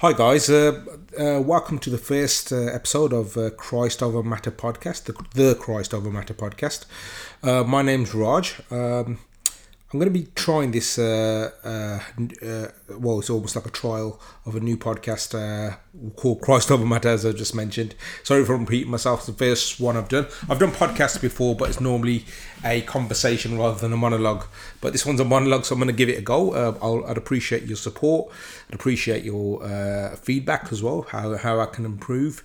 Hi, guys. Uh, uh, welcome to the first uh, episode of uh, Christ Over Matter podcast, the, the Christ Over Matter podcast. Uh, my name's Raj. Um, I'm going to be trying this. Uh, uh, uh, well, it's almost like a trial of a new podcast uh, called Christ Over Matter, as I just mentioned. Sorry for repeating myself. It's the first one I've done. I've done podcasts before, but it's normally a conversation rather than a monologue. But this one's a monologue, so I'm going to give it a go. Uh, I'll, I'd appreciate your support. I'd appreciate your uh, feedback as well. How how I can improve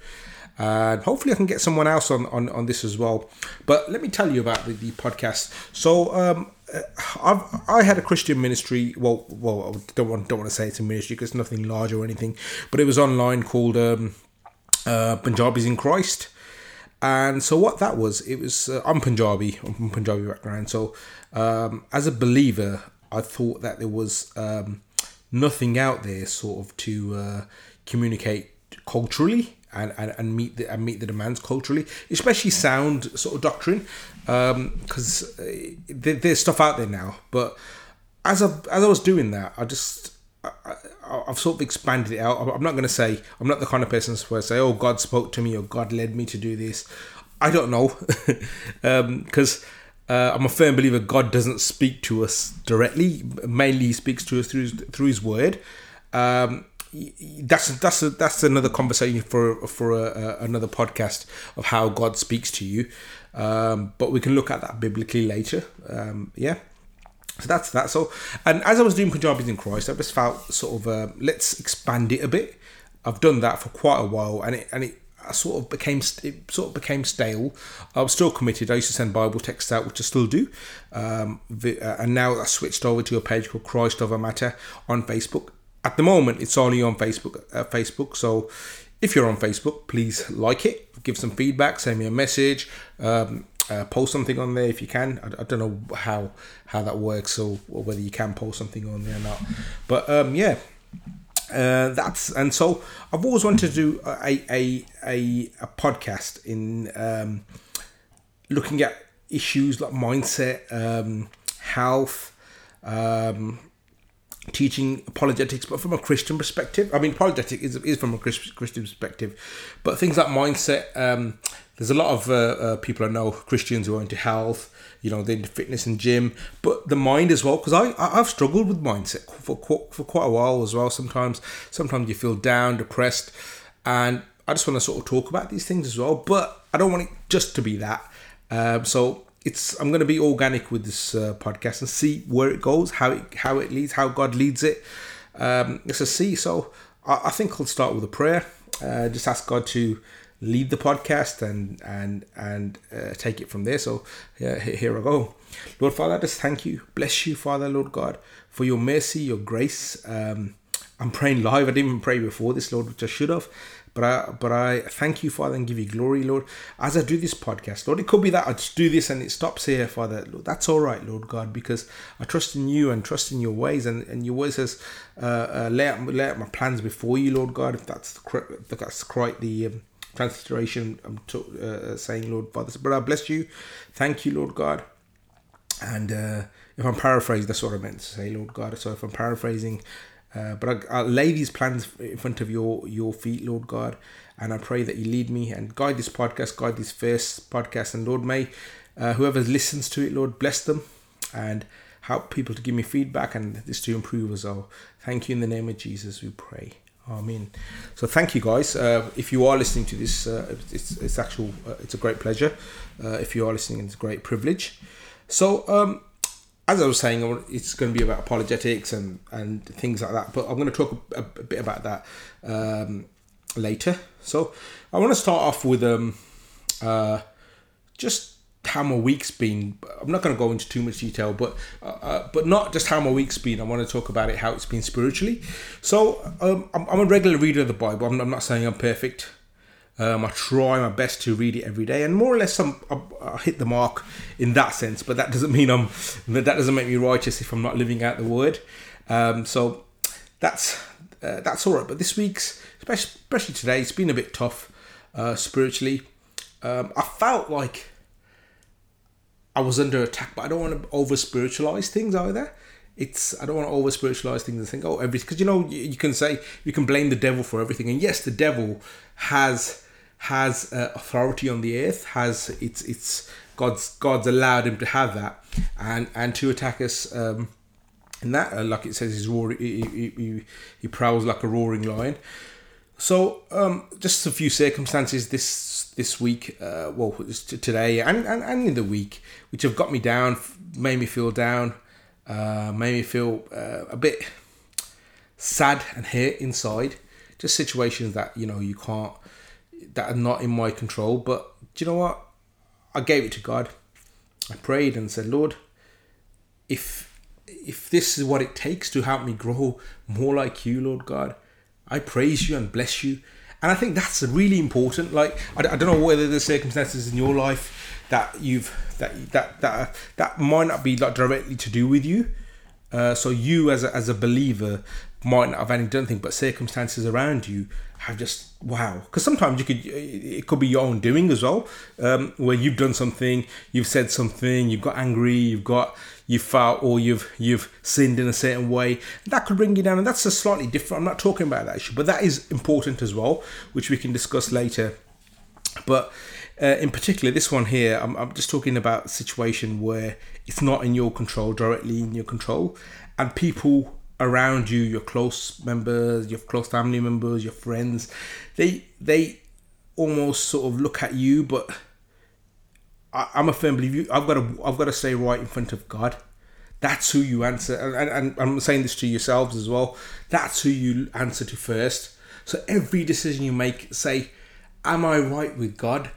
and hopefully I can get someone else on, on, on this as well. But let me tell you about the, the podcast. So um, I've I had a Christian ministry. Well, well, I don't want don't want to say it's a ministry because it's nothing large or anything, but it was online called um, uh, Punjabis in Christ. And so what that was, it was uh, I'm Punjabi, I'm from Punjabi background. So um, as a believer, I thought that there was um, nothing out there sort of to uh, communicate culturally and, and, and meet the and meet the demands culturally, especially sound sort of doctrine, because um, there, there's stuff out there now. But as I as I was doing that, I just I, have sort of expanded it out. I'm not going to say I'm not the kind of person where I say, "Oh, God spoke to me" or "God led me to do this." I don't know, because. Um, uh, I'm a firm believer God doesn't speak to us directly. Mainly, He speaks to us through through His Word. Um, that's that's a, that's another conversation for for a, a, another podcast of how God speaks to you. Um, but we can look at that biblically later. Um, yeah. So that's that. So, and as I was doing Punjabis in Christ, I just felt sort of uh, let's expand it a bit. I've done that for quite a while, and it and it I sort of became it sort of became stale. I was still committed. I used to send Bible texts out, which I still do. Um, uh, and now I switched over to a page called Christ Over Matter on Facebook at the moment it's only on facebook uh, facebook. So if you're on facebook please like it give some feedback send me a message um, uh, post something on there if you can. I, I, don't know how how that works or, or, whether you can post something on there or not. But um, yeah uh, that's and so I've always wanted to do a a, a, a podcast in um, looking at issues like mindset, um, health, um, teaching apologetics, but from a Christian perspective. I mean, apologetic is, is from a Christian perspective, but things like mindset. Um, there's a lot of uh, uh, people I know Christians who are into health, you know, they're into fitness and gym, but the mind as well. Because I I've struggled with mindset for for quite a while as well. Sometimes sometimes you feel down, depressed, and I just want to sort of talk about these things as well. But I don't want it just to be that. Um, so it's I'm going to be organic with this uh, podcast and see where it goes, how it how it leads, how God leads it. Um, it's a see. So I, I think I'll start with a prayer. Uh, just ask God to lead the podcast and and and uh, take it from there. So yeah, here I go. Lord Father, I just thank you, bless you, Father, Lord God, for your mercy, your grace. Um, I'm praying live. I didn't even pray before this, Lord, which I should have. But I, but I thank you, Father, and give you glory, Lord, as I do this podcast. Lord, it could be that I just do this and it stops here, Father. Lord, that's all right, Lord God, because I trust in you and trust in your ways. And, and your word says, uh, uh, lay, out, lay out my plans before you, Lord God, if that's, the, if that's quite the um, transliteration I'm to, uh, saying, Lord Father. But I bless you. Thank you, Lord God. And uh, if I'm paraphrasing, that's what I meant to say, Lord God. So if I'm paraphrasing, uh, but I, I, lay these plans in front of your your feet, Lord God, and I pray that you lead me and guide this podcast, guide this first podcast, and Lord may uh, whoever listens to it, Lord, bless them and help people to give me feedback and this to improve as well. Thank you in the name of Jesus, we pray. Amen. So thank you guys. Uh, if you are listening to this, uh, it's it's actual. Uh, it's a great pleasure. Uh, if you are listening, it's a great privilege. So um, as I was saying, it's going to be about apologetics and, and things like that. But I'm going to talk a, a bit about that um, later. So I want to start off with um, uh, just how my week's been. I'm not going to go into too much detail, but uh, uh, but not just how my week's been. I want to talk about it how it's been spiritually. So um, I'm, I'm, a regular reader of the Bible. I'm, I'm not saying I'm perfect. Um, I try my best to read it every day, and more or less, I, I hit the mark in that sense. But that doesn't mean I'm that doesn't make me righteous if I'm not living out the word. Um, so that's uh, that's all right. But this week's, especially today, it's been a bit tough uh, spiritually. Um, I felt like I was under attack, but I don't want to over spiritualize things either. it's I don't want to over spiritualize things and think oh everything because you know you, you, can say you can blame the devil for everything and yes the devil has has uh, authority on the earth has it's it's God's God's allowed him to have that and and to attack us um, and that uh, like it says he's roaring he, he, he, prowls like a roaring lion so um, just a few circumstances this this week uh, well today and, and and in the week which have got me down made me feel down uh, made me feel uh, a bit sad and hurt inside. Just situations that you know you can't, that are not in my control. But do you know what? I gave it to God. I prayed and said, Lord, if if this is what it takes to help me grow more like you, Lord God, I praise you and bless you. And I think that's really important. Like I, I don't know whether the circumstances in your life that you've that that that that might not be like directly to do with you. Uh, so you as a, as a believer might not have any done anything, but circumstances around you have just wow. Because sometimes you could it could be your own doing as well, um, where you've done something, you've said something, you've got angry, you've got you felt or you've you've sinned in a certain way. That could bring you down, and that's a slightly different. I'm not talking about that issue, but that is important as well, which we can discuss later. But uh, in particular, this one here, I'm, I'm just talking about a situation where it's not in your control, directly in your control, and people around you, your close members, your close family members, your friends, they they almost sort of look at you, but I, am a firm believer. I've got to I've got to stay right in front of God. That's who you answer, and, and, and I'm saying this to yourselves as well. That's who you answer to first. So every decision you make, say, "Am I right with God?"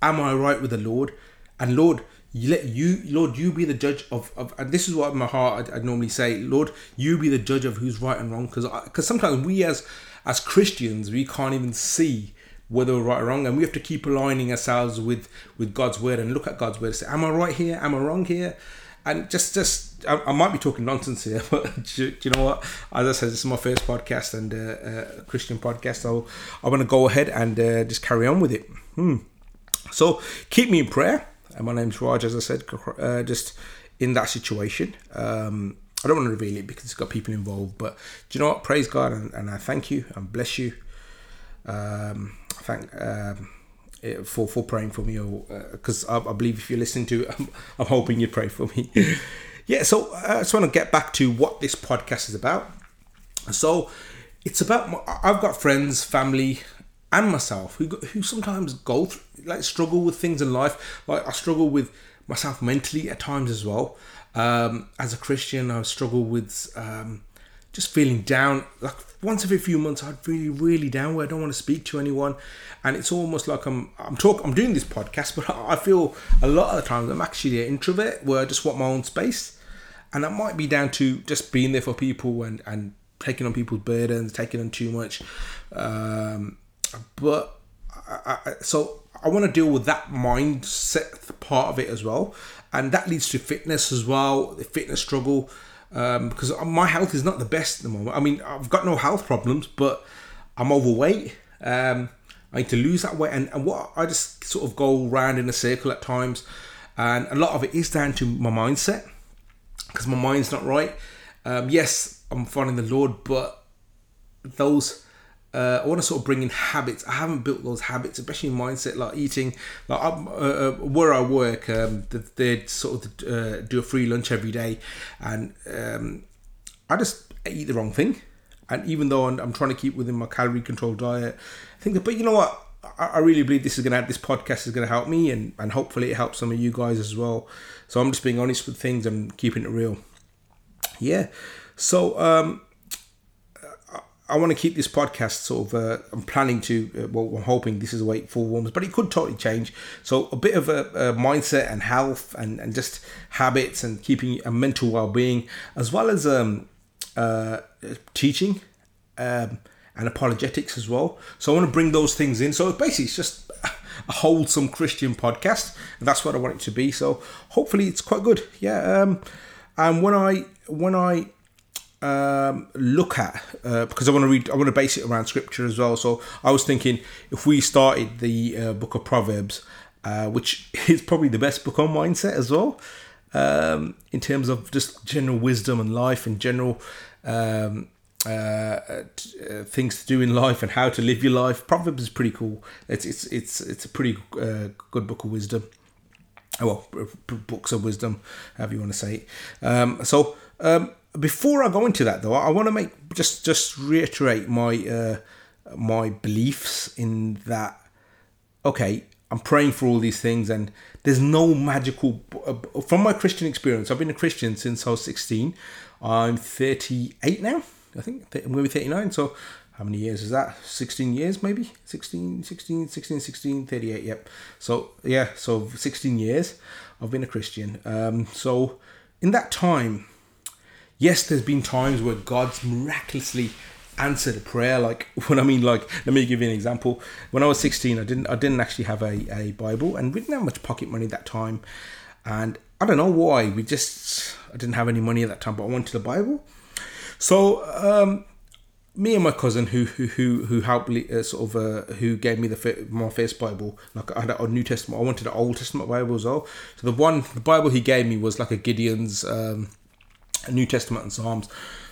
Am I right with the Lord? And Lord, you let you, Lord, you be the judge of, of and this is what in my heart I'd, I'd normally say, Lord, you be the judge of who's right and wrong, because because sometimes we as as Christians we can't even see whether we're right or wrong, and we have to keep aligning ourselves with with God's word and look at God's word and say, Am I right here? Am I wrong here? And just just I, I might be talking nonsense here, but do, do, you know what? As I said, this is my first podcast and uh, uh, Christian podcast, so I'm gonna go ahead and uh, just carry on with it. Hmm. So keep me in prayer. And my name's Raj, as I said, uh, just in that situation. Um, I don't want to reveal it because it's got people involved, but do you know what? Praise God and, and I thank you and bless you. Um, thank um, for for praying for me, or because uh, I, I, believe if you're listening to it, I'm, I'm hoping you pray for me. yeah, so uh, I just want to get back to what this podcast is about. So it's about I've got friends, family, and myself who who sometimes go through, like struggle with things in life. Like I struggle with myself mentally at times as well. Um, as a Christian, I struggle with um, just feeling down. Like once every few months, I'd really, really down where I don't want to speak to anyone, and it's almost like I'm I'm talk I'm doing this podcast, but I feel a lot of the times I'm actually an introvert where I just want my own space, and that might be down to just being there for people and and taking on people's burdens, taking on too much. Um, but I, I, so I want to deal with that mindset part of it as well, and that leads to fitness as well, the fitness struggle. Um, because my health is not the best at the moment. I mean, I've got no health problems, but I'm overweight. Um, I need to lose that weight, and, and what I just sort of go round in a circle at times, and a lot of it is down to my mindset because my mind's not right. Um, yes, I'm following the Lord, but those uh, I want to sort of bring in habits. I haven't built those habits, especially mindset, like eating. Like uh, uh, where I work, um, they sort of uh, do a free lunch every day, and um, I just eat the wrong thing. And even though I'm, I'm, trying to keep within my calorie controlled diet, I think. But you know what? I, I really believe this is going to. This podcast is going to help me, and and hopefully it helps some of you guys as well. So I'm just being honest with things and keeping it real. Yeah. So um, I want to keep this podcast sort of. Uh, I'm planning to. Uh, well, I'm hoping this is a wait for warms, but it could totally change. So a bit of a, a, mindset and health and, and just habits and keeping a mental well being, as well as um, uh, teaching um, and apologetics as well. So I want to bring those things in. So basically, it's just a wholesome Christian podcast, and that's what I want it to be. So hopefully, it's quite good. Yeah. Um, and when I when I um, look at uh, because I want to read. I want to base it around scripture as well. So I was thinking if we started the uh, book of Proverbs, uh, which is probably the best book on mindset as well. um, in terms of just general wisdom and life and general um, uh, uh, things to do in life and how to live your life. Proverbs is pretty cool. It's it's it's it's a pretty uh, good book of wisdom. Well, books of wisdom, however you want to say it. Um, so um, before I go into that, though, I want to make just just reiterate my uh, my beliefs in that. Okay, I'm praying for all these things, and there's no magical. Uh, from my Christian experience, I've been a Christian since I was 16. I'm 38 now. I think I'm going to be 39. So how many years is that? 16 years maybe? 16, 16, 16, 16, 38. Yep. So yeah, so 16 years I've been a Christian. Um, so in that time, yes, there's been times where God's miraculously answered a prayer. Like when I mean, like let me give you an example. When I was 16, I didn't I didn't actually have a, a Bible, and we didn't have much pocket money that time, and I don't know why we just I didn't have any money at that time, but I wanted a Bible. So um, me and my cousin who who who who helped uh, sort of uh, who gave me the my first Bible like I had a New Testament I wanted an Old Testament Bible as well so the one the Bible he gave me was like a Gideon's um, New Testament and Psalms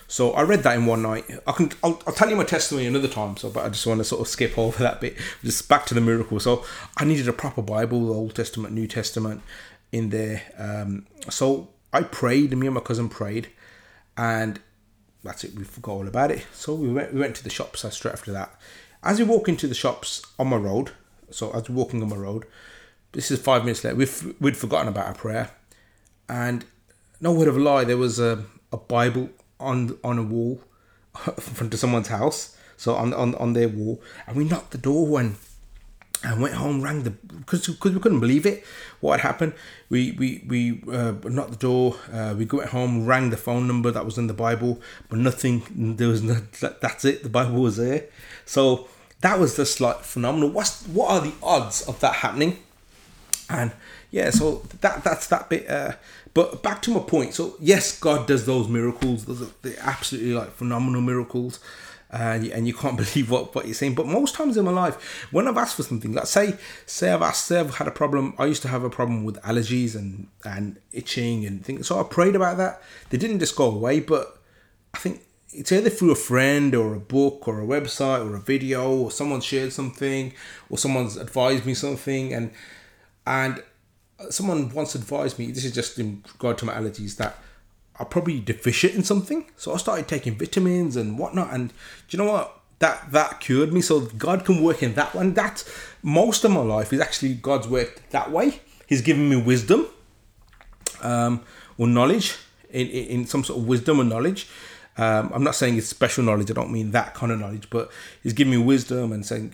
so I read that in one night I can I'll, I'll tell you my testimony another time so but I just want to sort of skip over that bit just back to the miracle so I needed a proper Bible the Old Testament New Testament in there um, so I prayed me and my cousin prayed and that's it. We forgot all about it. So we went we went to the shops straight after that. As we walk into the shops on my road, so as we're walking on my road, this is five minutes later. We've we'd forgotten about our prayer, and no word of a lie, there was a, a Bible on on a wall front of someone's house. So on on on their wall, and we knocked the door when and went home, rang the because because we couldn't believe it. What had happened? We we we uh, knocked the door. Uh, we went home, rang the phone number that was in the Bible, but nothing. There was no. That's it. The Bible was there. So that was just like phenomenal. What's what are the odds of that happening? And yeah, so that that's that bit. Uh, but back to my point. So yes, God does those miracles. Those are the absolutely like phenomenal miracles and you, and you can't believe what, what you're saying. But most times in my life, when I've asked for something, like say say I've asked, say I've had a problem. I used to have a problem with allergies and and itching and things. So I prayed about that. They didn't just go away, but I think it's either through a friend or a book or a website or a video or someone shared something or someone's advised me something and and someone once advised me this is just in regard to my allergies that are probably deficient in something. So I started taking vitamins and whatnot. And do you know what? That that cured me. So God can work in that one. That most of my life is actually God's worked that way. He's given me wisdom, um, or knowledge, in, in some sort of wisdom and knowledge. Um, I'm not saying it's special knowledge. I don't mean that kind of knowledge, but he's giving me wisdom and saying,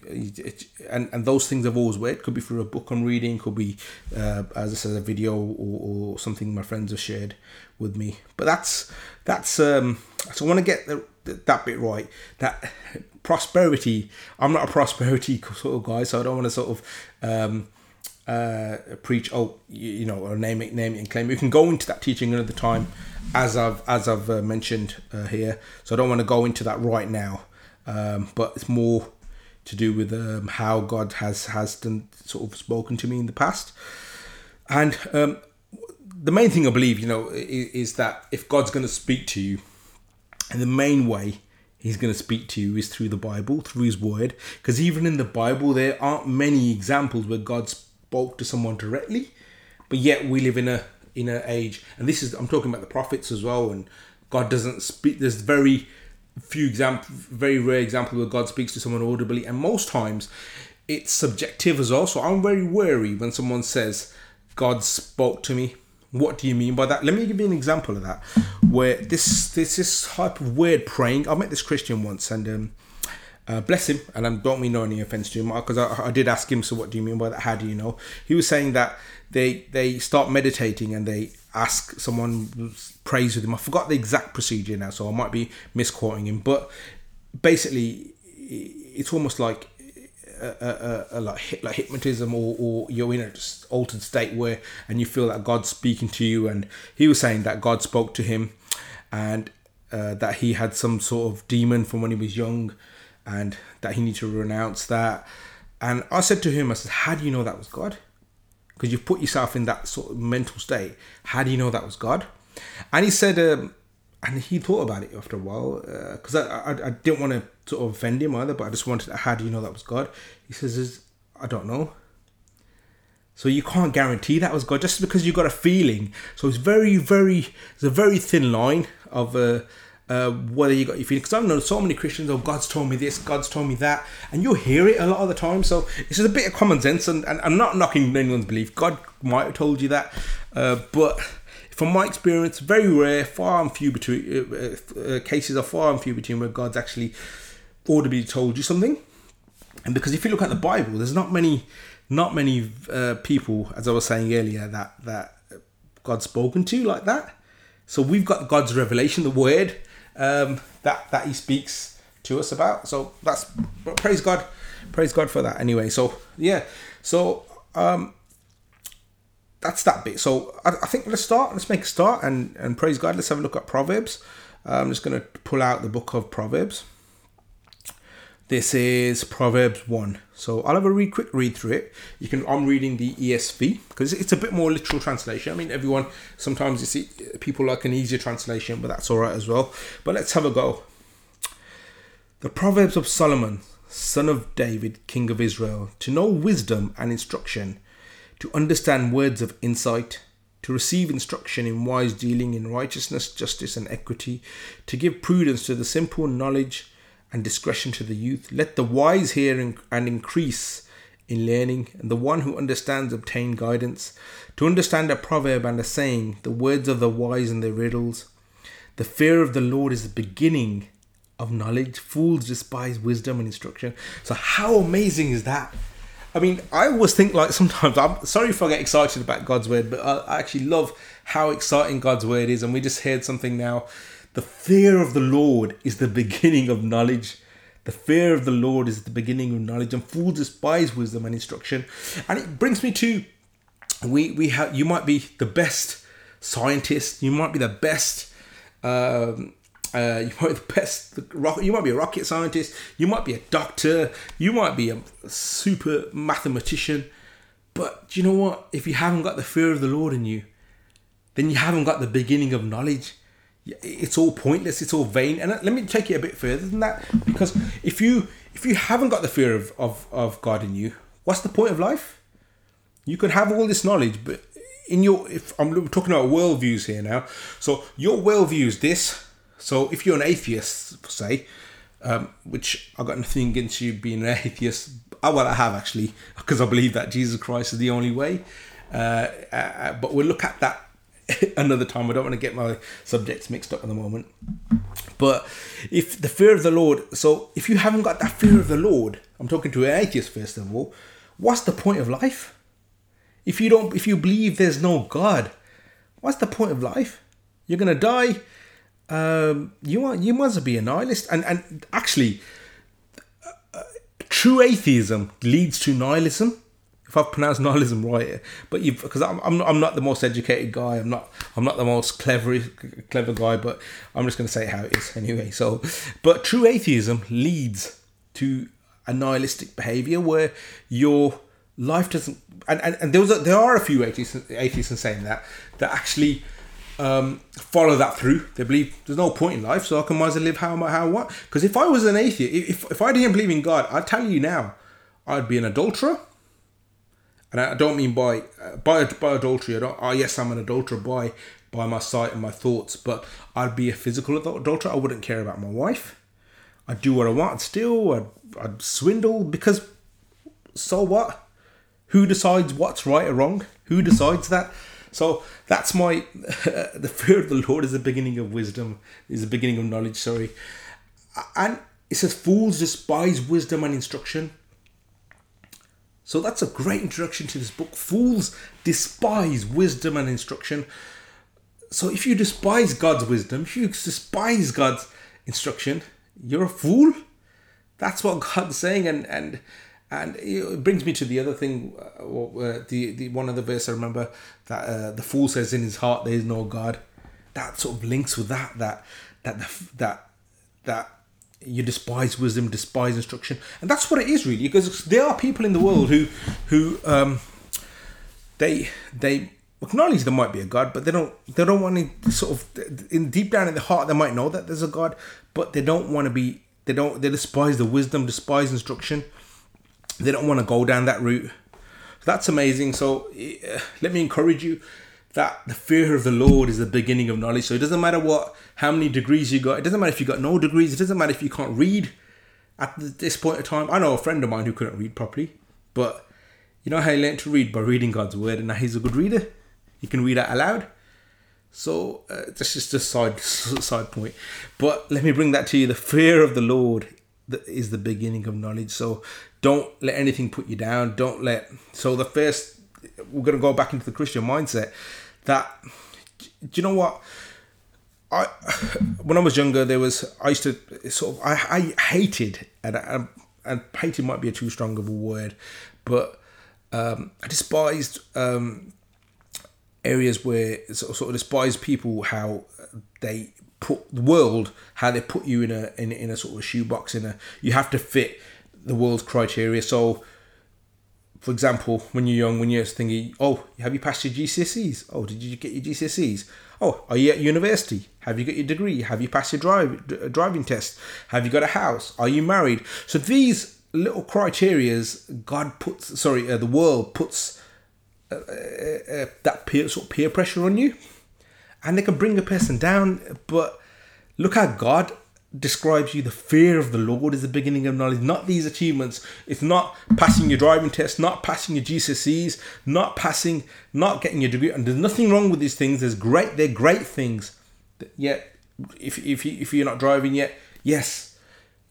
and, and those things have always worked. Could be through a book I'm reading, could be, uh, as I said, a video or, or something my friends have shared with me. But that's that's um, so I want to get the, that bit right. That prosperity. I'm not a prosperity sort of guy, so I don't want to sort of um, uh, preach. Oh, you, you, know, or name it, name it, and claim. it. We can go into that teaching another time, as I've as I've uh, mentioned uh, here. So I don't want to go into that right now. Um, but it's more to do with um, how God has has done, sort of spoken to me in the past, and um, the main thing I believe, you know, is, is that if God's going to speak to you, and the main way He's going to speak to you is through the Bible, through His Word, because even in the Bible there aren't many examples where God spoke to someone directly, but yet we live in a in an age, and this is I'm talking about the prophets as well, and God doesn't speak. There's very few example, very rare example where God speaks to someone audibly, and most times it's subjective as well. So I'm very wary when someone says God spoke to me what do you mean by that? Let me give you an example of that. Where this this this type of weird praying. I met this Christian once, and um, uh, bless him, and I don't mean no any offense to him because I, I did ask him. So what do you mean by that? How do you know? He was saying that they they start meditating and they ask someone prays with him. I forgot the exact procedure now, so I might be misquoting him, but basically it's almost like a, a, a, like like hypnotism or, or you're in a altered state where and you feel that God's speaking to you and he was saying that God spoke to him and uh, that he had some sort of demon from when he was young and that he needed to renounce that and I said to him I said how do you know that was God because you've put yourself in that sort of mental state. How do you know that was God? And he said, um, and he thought about it after a while because uh, I, I, I didn't want to sort of offend him either, but I just wanted, how do you know that was God? He says, I don't know. So you can't guarantee that was God just because you got a feeling. So it's very, very, it's a very thin line of uh, uh, whether you got your feeling. Because I know so many Christians, oh, God's told me this, God's told me that, and you'll hear it a lot of the time. So it's just a bit of common sense, and, and I'm not knocking anyone's belief. God might have told you that, uh, but from my experience, very rare, far and few between uh, uh, cases are far and few between where God's actually audibly told you something. And because if you look at the Bible, there's not many, not many uh, people, as I was saying earlier, that that God's spoken to like that. So we've got God's revelation, the Word um, that that He speaks to us about. So that's praise God, praise God for that. Anyway, so yeah, so um, that's that bit. So I, I, think let's start. Let's make a start and and praise God. Let's have a look at Proverbs. I'm just going to pull out the book of Proverbs. This is Proverbs 1. So I'll have a read, quick read through it. You can I'm reading the ESV because it's a bit more literal translation. I mean everyone sometimes you see people like an easier translation, but that's alright as well. But let's have a go. The Proverbs of Solomon, son of David, king of Israel, to know wisdom and instruction, to understand words of insight, to receive instruction in wise dealing in righteousness, justice, and equity, to give prudence to the simple knowledge and discretion to the youth. Let the wise hear and increase in learning, and the one who understands obtain guidance. To understand a proverb and a saying, the words of the wise and their riddles. The fear of the Lord is the beginning of knowledge. Fools despise wisdom and instruction. So, how amazing is that? I mean, I always think like sometimes I'm sorry if I get excited about God's word, but I actually love how exciting God's word is. And we just heard something now the fear of the Lord is the beginning of knowledge. The fear of the Lord is the beginning of knowledge, and fools despise wisdom and instruction. And it brings me to we we have you might be the best scientist, you might be the best. Um, uh, you might be the best. You might be a rocket scientist. You might be a doctor. You might be a super mathematician. But do you know what? If you haven't got the fear of the Lord in you, then you haven't got the beginning of knowledge it's all pointless it's all vain. And let me take it a bit further than that because if you if you haven't got the fear of, of, of god in you what's the point of life? You could have all this knowledge but in your if i'm talking about worldviews here now. So your worldview is this. So if you're an atheist say um, which i got nothing against you being an atheist. Oh, well i have actually because i believe that jesus christ is the only way. Uh, uh, but we'll look at that another time. I don't want to get my subjects mixed up at the moment. But if the fear of the Lord, so if you haven't got that fear of the Lord, I'm talking to an atheist first of all, what's the point of life? If you don't, if you believe there's no God, what's the point of life? You're gonna die. Um, you are, you must be a nihilist, and and actually, uh, uh true atheism leads to nihilism if I've pronounced nihilism right, but you because I'm, I'm not, I'm not the most educated guy. I'm not I'm not the most clever clever guy, but I'm just going to say how it is anyway. So, but true atheism leads to a nihilistic behavior where your life doesn't and, and, and there was a, there are a few atheists atheists in saying that that actually um, follow that through. They believe there's no point in life, so I can might as well live how how what. Because if I was an atheist, if if I didn't believe in God, I'd tell you now, I'd be an adulterer and I don't mean by uh, by by adultery. I don't. Oh yes, I'm an adulterer by by my sight and my thoughts, but I'd be a physical adulterer. I wouldn't care about my wife. I'd do what I want. I'd steal. I'd, I'd swindle because so what? Who decides what's right or wrong? Who decides that? So that's my the fear of the Lord is the beginning of wisdom. Is the beginning of knowledge. Sorry, and it says fools despise wisdom and instruction so that's a great introduction to this book. Fools despise wisdom and instruction. So if you despise God's wisdom, if you despise God's instruction, you're a fool. That's what God's saying, and and and it brings me to the other thing. Uh, the the one of the verse I remember that uh, the fool says in his heart there is no God. That sort of links with that that that that that you despise wisdom, despise instruction, and that's what it is really. Because there are people in the world who who um, they they acknowledge there might be a God, but they don't they don't want to sort of in deep down in the heart they might know that there's a God, but they don't want to be they don't they despise the wisdom, despise instruction. They don't want to go down that route. That's amazing. So uh, let me encourage you that the fear of the Lord is the beginning of knowledge. So it doesn't matter what how many degrees you got. It doesn't matter if you got no degrees. It doesn't matter if you can't read at this point in time. I know a friend of mine who couldn't read properly, but you know how he learned to read by reading God's word, and now he's a good reader. He can read out aloud. So uh, is just a side side point. But let me bring that to you. The fear of the Lord is the beginning of knowledge. So don't let anything put you down. Don't let. So the first, we're gonna go back into the Christian mindset. That do you know what? I when I was younger, there was I used to sort of I, I hated and and, and hated might be a too strong of a word, but um, I despised um, areas where sort of, sort of despise people how they put the world how they put you in a in, in a sort of shoebox in a you have to fit the world's criteria so for example when you're young when you're thinking oh have you passed your GCSEs oh did you get your GCSEs oh are you at university? Have you got your degree? Have you passed your drive driving test? Have you got a house? Are you married? So these little criterias god puts sorry uh, the world puts uh, uh, uh, that peer sort of peer pressure on you, and they can bring a person down. But look how God describes you. The fear of the Lord is the beginning of knowledge. Not these achievements. It's not passing your driving test, not passing your GCSEs, not passing, not getting your degree. And there's nothing wrong with these things. There's great. They're great things. Yet, if if you, if you're not driving yet, yes,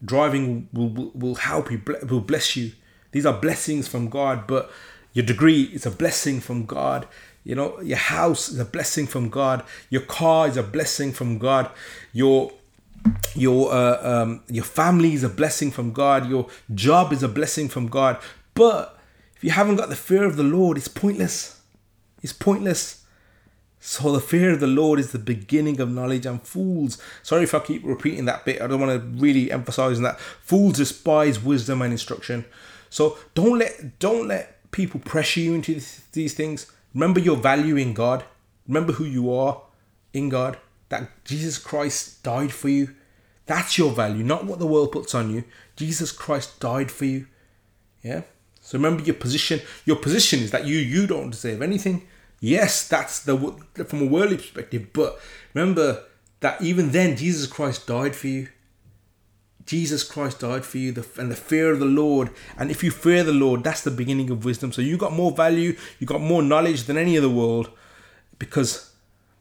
driving will, will, will help you. Will bless you. These are blessings from God, but your degree is a blessing from God. You know, your house is a blessing from God. Your car is a blessing from God. Your your uh, um, your family is a blessing from God. Your job is a blessing from God. But if you haven't got the fear of the Lord, it's pointless. It's pointless. So the fear of the Lord is the beginning of knowledge and fools. Sorry if I keep repeating that bit. I don't want to really emphasize that. Fools despise wisdom and instruction. So don't let don't let people pressure you into these things, remember your value in God. Remember who you are in God. That Jesus Christ died for you. That's your value, not what the world puts on you. Jesus Christ died for you. Yeah. So remember your position. Your position is that you you don't deserve anything. Yes, that's the from a worldly perspective, but remember that even then Jesus Christ died for you. Jesus Christ died for you, the, and the fear of the Lord. And if you fear the Lord, that's the beginning of wisdom. So you got more value, you got more knowledge than any of the world, because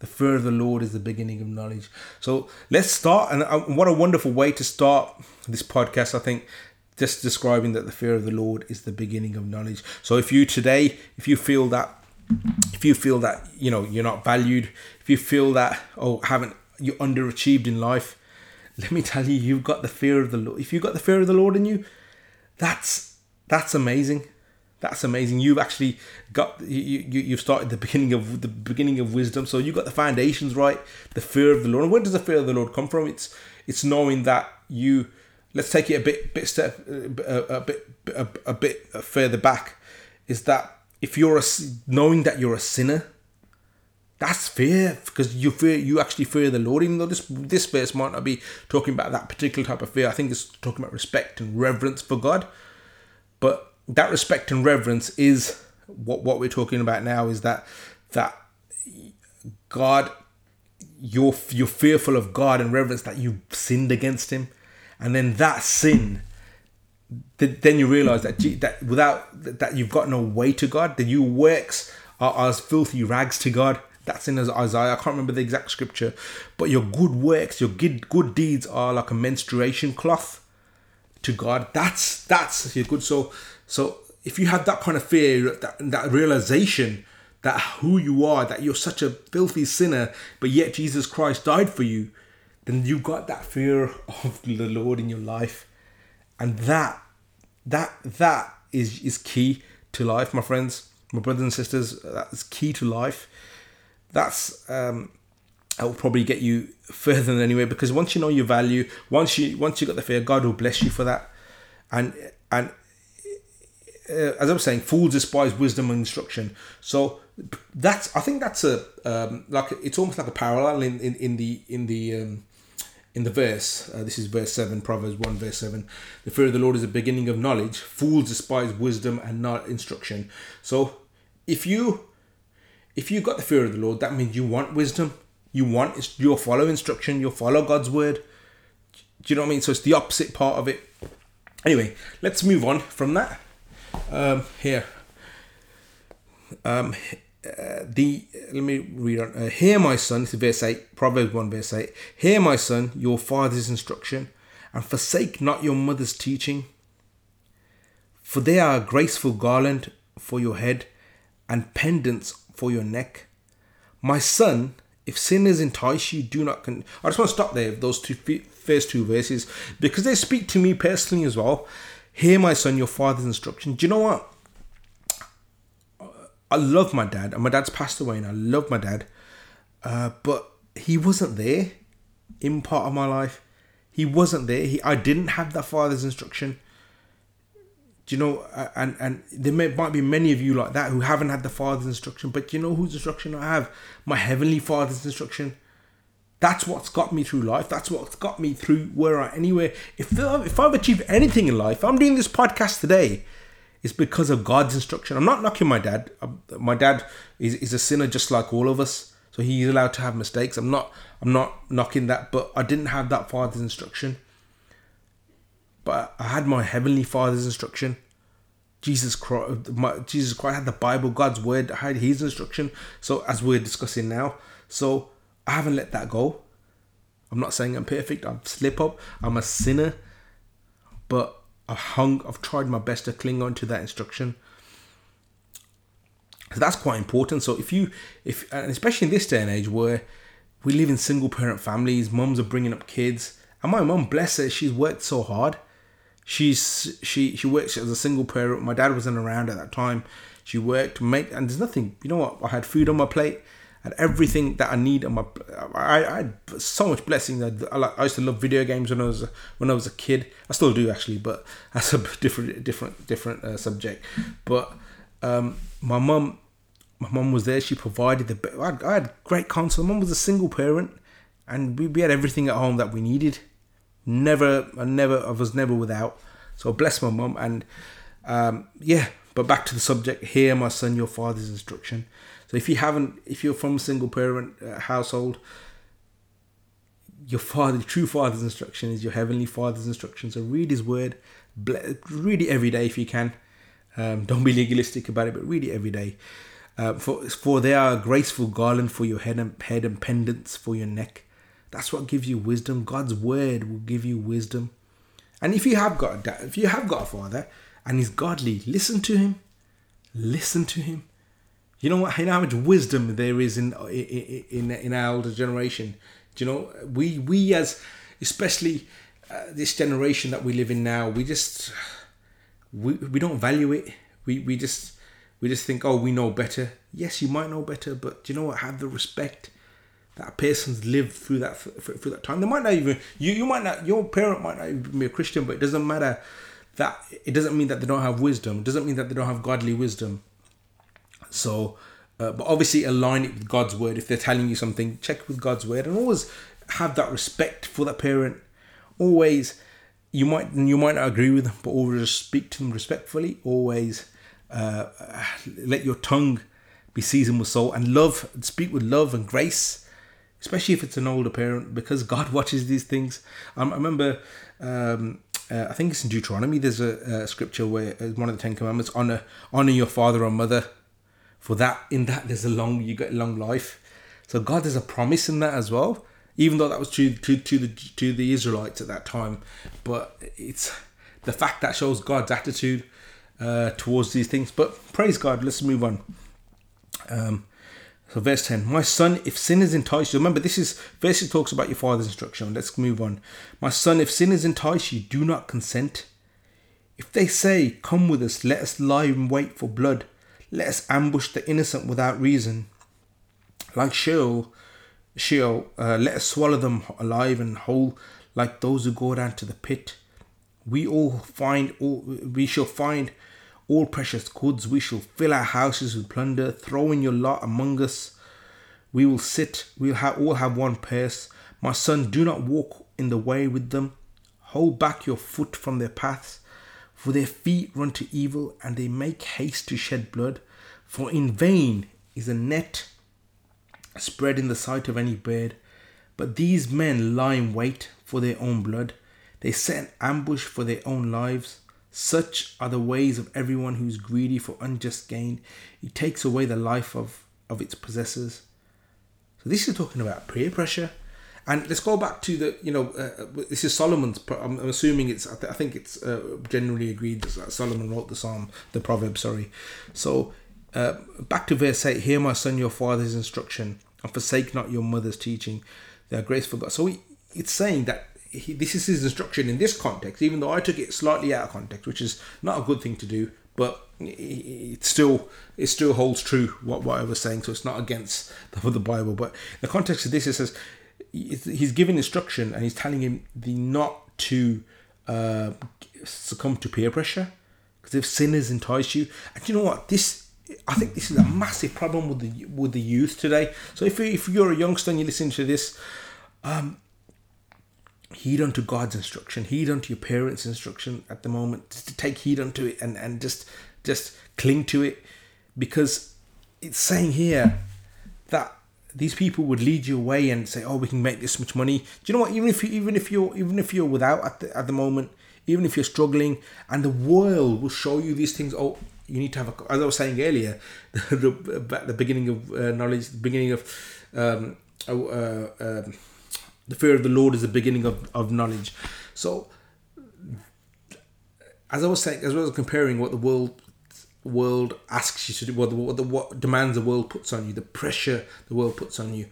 the fear of the Lord is the beginning of knowledge. So let's start. And uh, what a wonderful way to start this podcast, I think. Just describing that the fear of the Lord is the beginning of knowledge. So if you today, if you feel that, if you feel that you know you're not valued, if you feel that oh haven't you underachieved in life, let me tell you, you've got the fear of the Lord. If you've got the fear of the Lord in you, that's that's amazing. That's amazing. You've actually got you, you you've started the beginning of the beginning of wisdom. So you got the foundations right. The fear of the Lord. And where does the fear of the Lord come from? It's it's knowing that you. Let's take it a bit bit step uh, a, a bit a, a bit further back. Is that if you're a knowing that you're a sinner that's fear because you fear you actually fear the Lord. Even though this this verse might not be talking about that particular type of fear, I think it's talking about respect and reverence for God. But that respect and reverence is what what we're talking about now. Is that that God, you're you're fearful of God and reverence that you sinned against Him, and then that sin then you realize that that without that you've got no way to God, that your works are as filthy rags to God, that's in Isaiah. I can't remember the exact scripture, but your good works, your good good deeds are like a menstruation cloth to God. That's that's your good. So so if you have that kind of fear, that that realization that who you are, that you're such a filthy sinner, but yet Jesus Christ died for you, then you've got that fear of the Lord in your life, and that that that is is key to life, my friends, my brothers and sisters. That's key to life. That's um, that will probably get you further than anywhere because once you know your value, once you once you got the fear, God will bless you for that, and and uh, as I was saying, fools despise wisdom and instruction. So that's I think that's a um, like it's almost like a parallel in, in, in the in the um, in the verse. Uh, this is verse seven, Proverbs one, verse seven. The fear of the Lord is the beginning of knowledge. Fools despise wisdom and not instruction. So if you if you got the fear of the Lord, that means you want wisdom. You want you'll follow instruction. You'll follow God's word. Do you know what I mean? So it's the opposite part of it. Anyway, let's move on from that. Um, here, um, uh, the let me read on. Uh, Hear my son, this is verse eight, Proverbs one verse eight. Hear my son, your father's instruction, and forsake not your mother's teaching. For they are a graceful garland for your head, and pendants for your neck. My son, if sinners entice you, do not. Con- I just want to stop there. Those two first two verses because they speak to me personally as well. Hear my son, your father's instruction. Do you know what? I love my dad, and my dad's passed away, and I love my dad, uh, but he wasn't there in part of my life. He wasn't there. He, I didn't have that father's instruction. Do you know? And and there may, might be many of you like that who haven't had the father's instruction, but you know whose instruction I have? My heavenly father's instruction. That's what's got me through life. That's what's got me through where I anywhere. If if I've achieved anything in life, I'm doing this podcast today. It's because of God's instruction. I'm not knocking my dad. My dad is, is a sinner just like all of us, so he's allowed to have mistakes. I'm not I'm not knocking that, but I didn't have that father's instruction. But I had my heavenly Father's instruction. Jesus Christ, my, Jesus Christ had the Bible, God's word, I had His instruction. So as we're discussing now, so I haven't let that go. I'm not saying I'm perfect. I've slip up. I'm a sinner, but I've hung. I've tried my best to cling on to that instruction. So that's quite important. So if you, if and especially in this day and age where we live in single parent families, mums are bringing up kids, and my mum, bless her, she's worked so hard. She's she she works as a single parent. My dad wasn't around at that time. She worked, make, and there's nothing. You know what? I had food on my plate had everything that I need on my. I, I had so much blessing. I, like, I used to love video games when I was when I was a kid. I still do actually, but that's a different different different uh, subject. But um, my mum, my mum was there. She provided the. I had, I had great console. My mum was a single parent, and we, we had everything at home that we needed. Never, I never, I was never without. So bless my mum and um, yeah. But back to the subject. Hear, my son, your father's instruction. So if you haven't, if you're from a single parent uh, household, your father, true father's instruction is your heavenly father's instruction. So read his word, read it every day if you can. Um, don't be legalistic about it, but read it every day. Uh, for for they are a graceful garland for your head and head and pendants for your neck. That's what gives you wisdom. God's word will give you wisdom. And if you have got a if you have got a father and he's godly, listen to him. Listen to him. You know what? You know how much wisdom there is in in in, our older generation. Do you know we we as especially uh, this generation that we live in now, we just we, we don't value it. We we just we just think, oh, we know better. Yes, you might know better, but do you know what? Have the respect that a person's lived through that through that time. They might not even you you might not your parent might not even be a Christian, but it doesn't matter. That it doesn't mean that they don't have wisdom. It doesn't mean that they don't have godly wisdom so, uh, but obviously align it with God's word. If they're telling you something, check with God's word, and always have that respect for that parent. Always, you might you might not agree with them, but always speak to them respectfully. Always uh, let your tongue be seasoned with salt and love. Speak with love and grace, especially if it's an older parent, because God watches these things. Um, I remember. Um, uh, I think it's in Deuteronomy. There's a, a scripture where uh, one of the Ten Commandments: honor honor your father or mother for that in that there's a long you get a long life. So god there's a promise in that as well even though that was to to, to the to the israelites at that time. But it's the fact that shows god's attitude uh, towards these things. But praise god let's move on. Um, so verse 10 my son if sin is enticed you remember this is verse talks about your father's instruction. Let's move on. My son if sin is enticed you do not consent. If they say come with us let us lie in wait for blood let us ambush the innocent without reason. Like Sheol, Sheol, uh, let us swallow them alive and whole, like those who go down to the pit. We all find all we shall find all precious goods. We shall fill our houses with plunder. Throw in your lot among us. We will sit. We'll have, all have one purse. My son, do not walk in the way with them. Hold back your foot from their paths. For their feet run to evil, and they make haste to shed blood. For in vain is a net spread in the sight of any bird. But these men lie in wait for their own blood. They set an ambush for their own lives. Such are the ways of everyone who is greedy for unjust gain. It takes away the life of, of its possessors. So this is talking about peer pressure. And let's go back to the, you know, uh, this is Solomon's. I'm assuming it's. I, th- I think it's uh, generally agreed that Solomon wrote the psalm, the proverb. Sorry. So uh, back to verse eight. Hear my son, your father's instruction, and forsake not your mother's teaching. They are graceful God. So he, it's saying that he, this is his instruction in this context, even though I took it slightly out of context, which is not a good thing to do. But it still it still holds true what, what I was saying, so it's not against the, the Bible. But the context of this, it says he's giving instruction and he's telling him the not to uh, succumb to peer pressure because if sinners entice you, and you know what this. I think this is a massive problem with the with the youth today. So if you, if you're a youngster and you listen to this, um, heed unto God's instruction, heed unto your parents' instruction at the moment, just to take heed unto it and, and just just cling to it because it's saying here that these people would lead you away and say, "Oh, we can make this much money." Do you know what? Even if you, even if you're even if you're without at the at the moment, even if you're struggling, and the world will show you these things. Oh, you need to have a. As I was saying earlier, the, the beginning of uh, knowledge, the beginning of um, uh, uh, the fear of the Lord is the beginning of, of knowledge. So, as I was saying, as well as comparing what the world world asks you to do, what the, what the what demands the world puts on you, the pressure the world puts on you,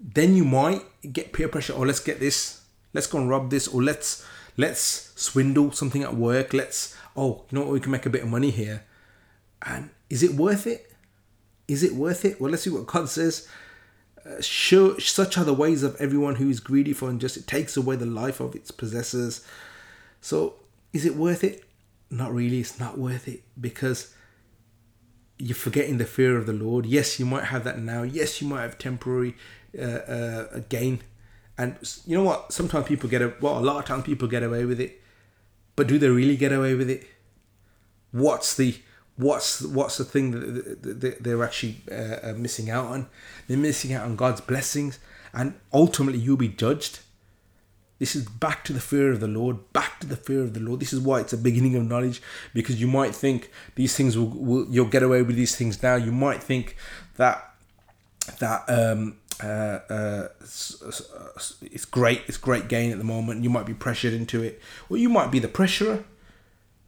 then you might get peer pressure. Or oh, let's get this, let's go and rob this, or let's let's swindle something at work. Let's oh, you know what, we can make a bit of money here, and is it worth it? Is it worth it? Well, let's see what God says. Uh, sure, such are the ways of everyone who is greedy for injustice. It takes away the life of its possessors. So, is it worth it? Not really. It's not worth it because you're forgetting the fear of the Lord. Yes, you might have that now. Yes, you might have temporary uh, uh, gain. And you know what? Sometimes people get a well, a lot of times people get away with it, but do they really get away with it? What's the what's what's the thing that they're actually uh, uh, missing out on? They're missing out on God's blessings, and ultimately you'll be judged. This is back to the fear of the Lord, back to the fear of the Lord. This is why it's a beginning of knowledge, because you might think these things will, will you'll get away with these things now. You might think that that um, uh, uh, it's great, it's great gain at the moment. You might be pressured into it, or you might be the pressurer.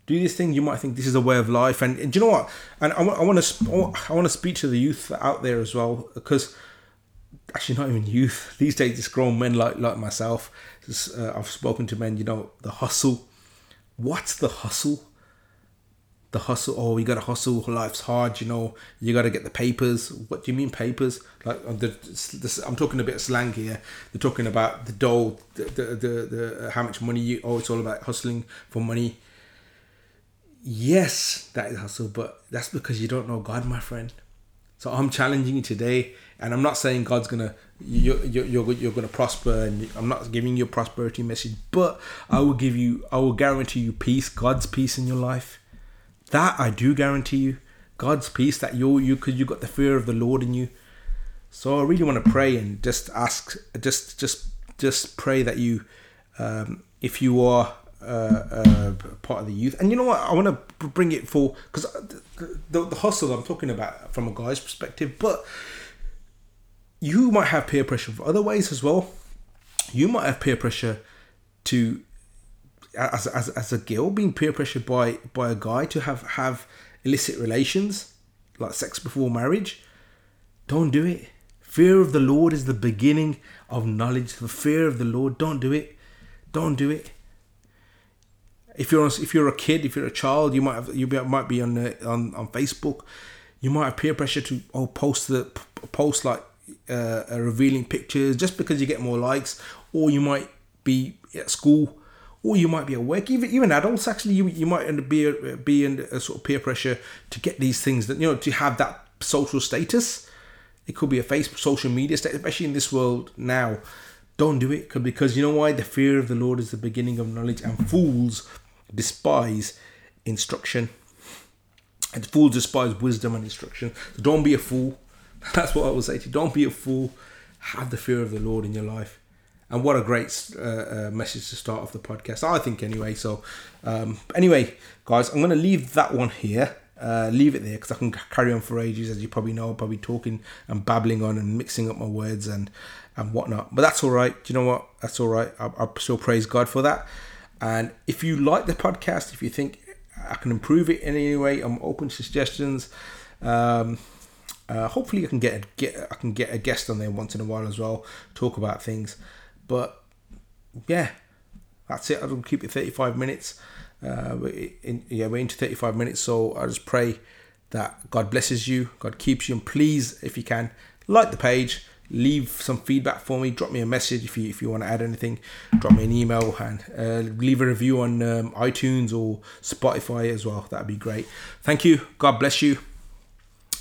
Do this thing, you might think this is a way of life, and, and do you know what? And I, I want to I want to speak to the youth out there as well, because actually not even youth. These days it's grown men like like myself. Uh, i've spoken to men you know the hustle. What's the hustle? The hustle oh you gotta hustle life's hard you know you gotta get the papers. What do you mean papers? Like uh, the, the, i'm talking a bit of slang here. They're talking about the dough the, the, the, the how much money you oh it's all about hustling for money. Yes that is hustle but that's because you don't know god my friend. So i'm challenging you today and I'm not saying God's gonna you're you're, you're, gonna prosper, and I'm not giving you a prosperity message, but I will give you, I will guarantee you peace, God's peace in your life. That I do guarantee you, God's peace that you you because you got the fear of the Lord in you. So I really want to pray and just ask, just just just pray that you, um, if you are uh, uh, part of the youth. And you know what? I want to bring it for because the, the, hustle I'm talking about from a guy's perspective, but you might have peer pressure for other ways as well. You might have peer pressure to as, as, as a girl being peer pressured by by a guy to have have illicit relations like sex before marriage. Don't do it. Fear of the lord is the beginning of knowledge. The fear of the lord don't do it. Don't do it. If you're if you're a kid if you're a child you might have you might be on the, on on facebook. You might have peer pressure to oh post the post like uh, revealing pictures just because you get more likes, or you might be at school or you might be at work. Even even adults actually, you, you might be be in a sort of peer pressure to get these things that you know to have that social status. It could be a Facebook, social media status, especially in this world now. Don't do it because you know why? The fear of the Lord is the beginning of knowledge, and fools despise instruction. And fools despise wisdom and instruction. So don't be a fool. That's what I will say to you. Don't be a fool. Have the fear of the Lord in your life. And what a great uh, uh, message to start off the podcast, I think, anyway. So, um, anyway, guys, I'm going to leave that one here. Uh, leave it there because I can carry on for ages, as you probably know. I'll probably talking and babbling on and mixing up my words and and whatnot. But that's all right. Do you know what? That's all right. I, I still praise God for that. And if you like the podcast, if you think I can improve it in any way, I'm open to suggestions. Um, uh, hopefully, I can get a, get I can get a guest on there once in a while as well, talk about things. But yeah, that's it. I'll keep it 35 minutes. Uh, in, yeah, we're into 35 minutes, so I just pray that God blesses you, God keeps you, and please, if you can, like the page, leave some feedback for me. Drop me a message if you if you want to add anything. Drop me an email and uh, leave a review on um, iTunes or Spotify as well. That'd be great. Thank you. God bless you,